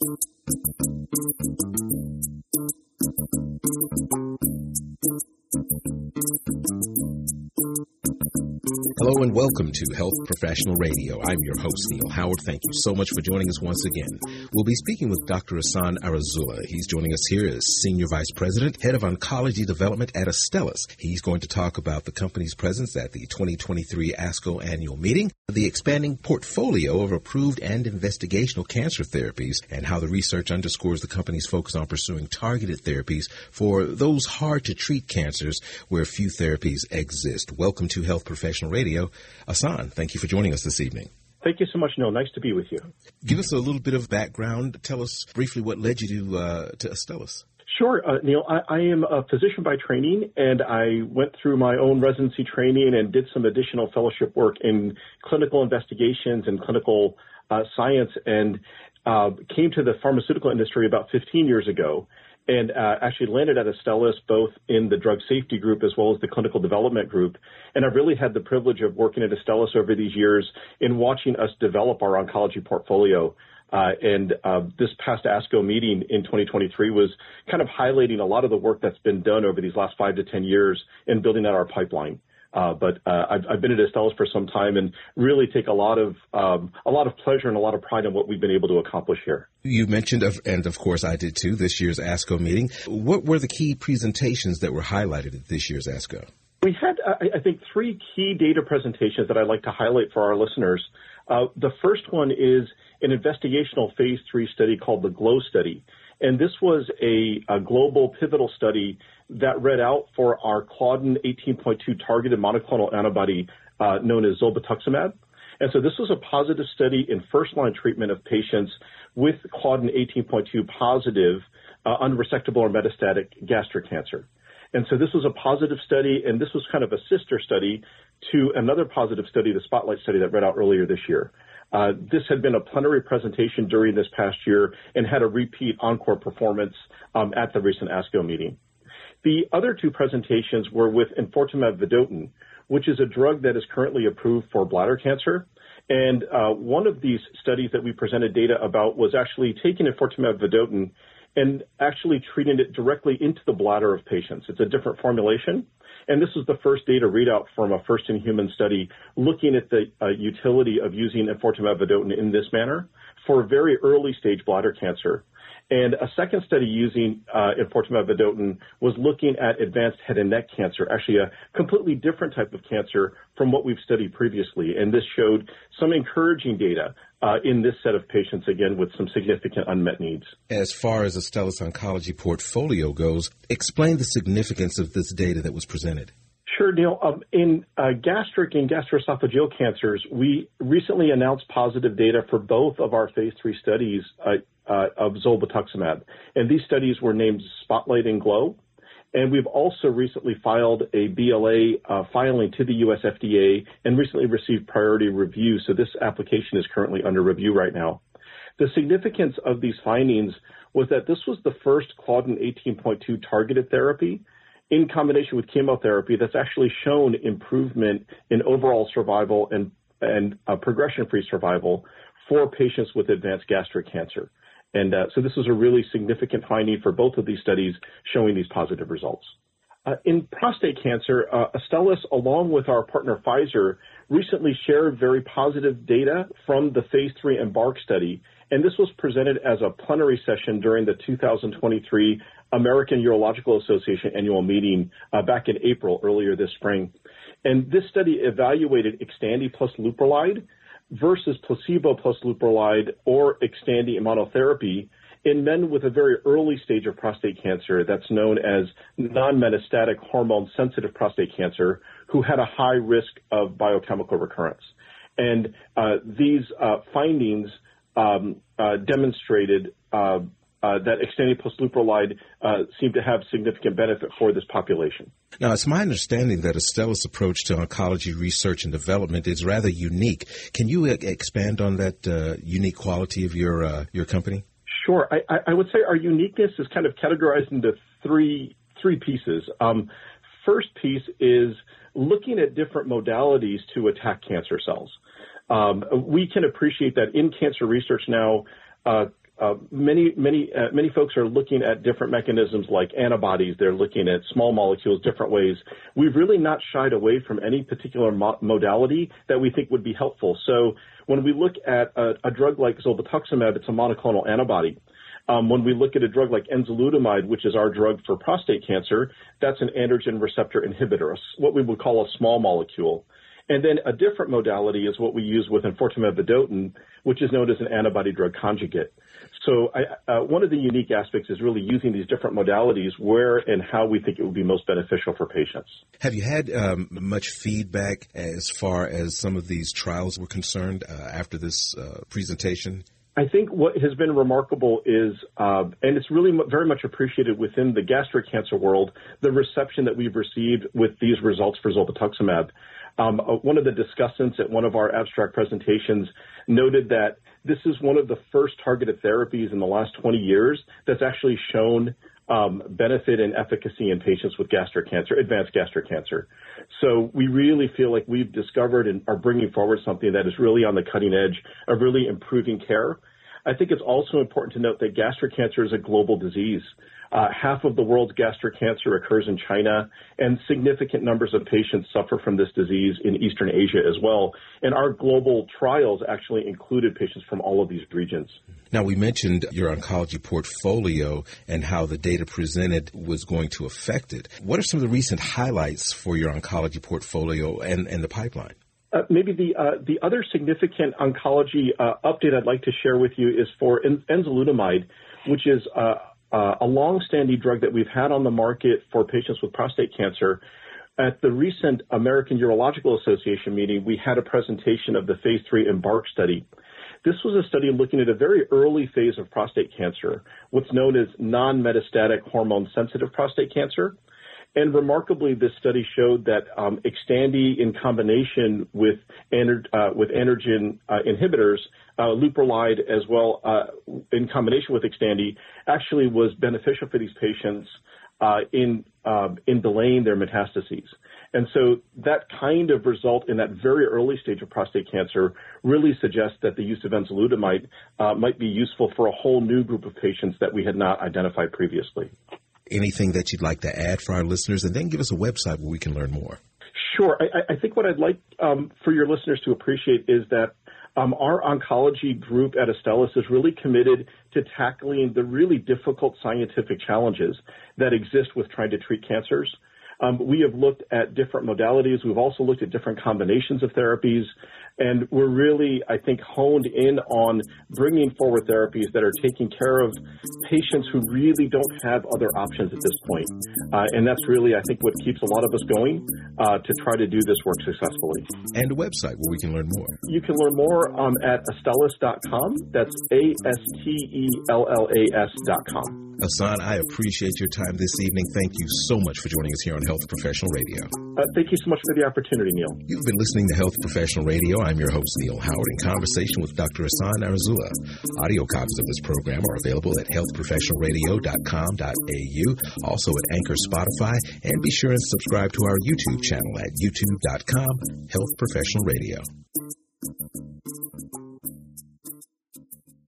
Hello and welcome to Health Professional Radio. I'm your host, Neil Howard. Thank you so much for joining us once again. We'll be speaking with Dr. Ahsan Arozullah. He's joining us here as Senior Vice President, Head of Oncology Development at Astellas. He's going to talk about the company's presence at the 2023 ASCO annual meeting, the expanding portfolio of approved and investigational cancer therapies, and how the research underscores the company's focus on pursuing targeted therapies for those hard to treat cancers where few therapies exist. Welcome to Health Professional Radio. Ahsan, thank you for joining us this evening. Thank you so much, Neil. Nice to be with you. Give us a little bit of background. Tell us briefly what led you to, uh, to Astellas. Sure, uh, Neil. I, I, am a physician by training, and I went through my own residency training and did some additional fellowship work in clinical investigations and clinical uh, science, and uh, came to the pharmaceutical industry about 15 years ago and uh, actually landed at Astellas both in the drug safety group as well as the clinical development group. And I've really had the privilege of working at Astellas over these years in watching us develop our oncology portfolio. Uh, and uh, this past ASCO meeting in 2023 was kind of highlighting a lot of the work that's been done over these last five to 10 years in building out our pipeline. Uh, but uh, I've, I've, been at Astellas for some time and really take a lot of um, a lot of pleasure and a lot of pride in what we've been able to accomplish here. You mentioned, and of course I did too, this year's ASCO meeting. What were the key presentations that were highlighted at this year's ASCO? We had, I think, three key data presentations that I'd like to highlight for our listeners. Uh, the first one is an investigational phase three study called the GLOW study. And this was a, a global pivotal study that read out for our Claudin 18.2 targeted monoclonal antibody uh, known as zolbetuximab. And so this was a positive study in first-line treatment of patients with Claudin 18.2 positive uh, unresectable or metastatic gastric cancer. And so this was a positive study, and this was kind of a sister study to another positive study, the Spotlight study that read out earlier this year. Uh, this had been a plenary presentation during this past year and had a repeat encore performance um, at the recent ASCO meeting. The other two presentations were with enfortumab vedotin, which is a drug that is currently approved for bladder cancer. And uh, one of these studies that we presented data about was actually taking enfortumab vedotin and actually treating it directly into the bladder of patients. It's a different formulation. And this is the first data readout from a first in human study looking at the uh, utility of using enfortumab vedotin in this manner for very early stage bladder cancer. And a second study using uh, vedotin was looking at advanced head and neck cancer, actually a completely different type of cancer from what we've studied previously. And this showed some encouraging data uh, in this set of patients, again, with some significant unmet needs. As far as Astellas Oncology portfolio goes, explain the significance of this data that was presented. Sure, Neil. Um, in uh, gastric and gastroesophageal cancers, we recently announced positive data for both of our phase three studies uh, uh, of zolbetuximab. And these studies were named Spotlight and Glow. And we've also recently filed a BLA uh, filing to the US FDA and recently received priority review. So this application is currently under review right now. The significance of these findings was that this was the first Claudin 18.2 targeted therapy in combination with chemotherapy that's actually shown improvement in overall survival and, and uh, progression-free survival for patients with advanced gastric cancer. And uh, so this is a really significant finding for both of these studies showing these positive results. Uh, in prostate cancer, uh, Astellas, along with our partner Pfizer, recently shared very positive data from the phase three EMBARK study, and this was presented as a plenary session during the 2023 American Urological Association annual meeting uh, back in April earlier this spring. And this study evaluated Xtandi plus Leuprolide versus placebo plus Leuprolide or Xtandi monotherapy in men with a very early stage of prostate cancer that's known as non-metastatic hormone-sensitive prostate cancer who had a high risk of biochemical recurrence. And uh, these uh, findings um, uh, demonstrated uh, uh, that Xtandi plus Leuprolide uh, seem to have significant benefit for this population. Now, it's my understanding that Astellas' approach to oncology research and development is rather unique. Can you expand on that uh, unique quality of your uh, your company? Sure. I, I, would say our uniqueness is kind of categorized into three three pieces. Um, first piece is looking at different modalities to attack cancer cells. Um, we can appreciate that in cancer research now, uh, uh, many many uh, many folks are looking at different mechanisms like antibodies. They're looking at small molecules, different ways. We've really not shied away from any particular mo- modality that we think would be helpful. So when we look at a, a drug like zolbetuximab, it's a monoclonal antibody. Um, when we look at a drug like enzalutamide, which is our drug for prostate cancer, that's an androgen receptor inhibitor, what we would call a small molecule. And then a different modality is what we use with enfortumab vedotin, which is known as an antibody drug conjugate. So I, uh, one of the unique aspects is really using these different modalities where and how we think it would be most beneficial for patients. Have you had um, much feedback as far as some of these trials were concerned uh, after this uh, presentation? I think what has been remarkable is, uh, and it's really m- very much appreciated within the gastric cancer world, the reception that we've received with these results for zolbetuximab. Um, uh, one of the discussants at one of our abstract presentations noted that this is one of the first targeted therapies in the last 20 years that's actually shown um, benefit and efficacy in patients with gastric cancer, advanced gastric cancer. So we really feel like we've discovered and are bringing forward something that is really on the cutting edge of really improving care. I think it's also important to note that gastric cancer is a global disease. Uh, half of the world's gastric cancer occurs in China, and significant numbers of patients suffer from this disease in Eastern Asia as well. And our global trials actually included patients from all of these regions. Now, we mentioned your oncology portfolio and how the data presented was going to affect it. What are some of the recent highlights for your oncology portfolio and, and the pipeline? Uh, maybe the uh, the other significant oncology uh, update I'd like to share with you is for en- enzalutamide, which is uh, uh, a long-standing drug that we've had on the market for patients with prostate cancer. At the recent American Urological Association meeting, we had a presentation of the phase three EMBARK study. This was a study looking at a very early phase of prostate cancer, what's known as non-metastatic hormone-sensitive prostate cancer. And remarkably, this study showed that um, Xtandi in combination with, uh, with androgen uh, inhibitors, uh, leuprolide as well uh, in combination with Xtandi, actually was beneficial for these patients uh, in uh, in delaying their metastases. And so that kind of result in that very early stage of prostate cancer really suggests that the use of enzalutamide might be useful for a whole new group of patients that we had not identified previously anything that you'd like to add for our listeners, and then give us a website where we can learn more. Sure. I, I think what I'd like um, for your listeners to appreciate is that um, our oncology group at Astellas is really committed to tackling the really difficult scientific challenges that exist with trying to treat cancers. Um, we have looked at different modalities. We've also looked at different combinations of therapies. And we're really, I think, honed in on bringing forward therapies that are taking care of patients who really don't have other options at this point. Uh, and that's really, I think, what keeps a lot of us going uh, to try to do this work successfully. And a website where we can learn more. You can learn more um, at astellas.com. That's A S T E L L A S.com. Ahsan, I appreciate your time this evening. Thank you so much for joining us here on Health Professional Radio. Uh, thank you so much for the opportunity, Neil. You've been listening to Health Professional Radio. I'm your host, Neil Howard, in conversation with Dr. Ahsan Arozullah. Audio copies of this program are available at healthprofessionalradio.com.au, also at Anchor Spotify, and be sure and subscribe to our YouTube channel at youtube.com, Health Professional Radio.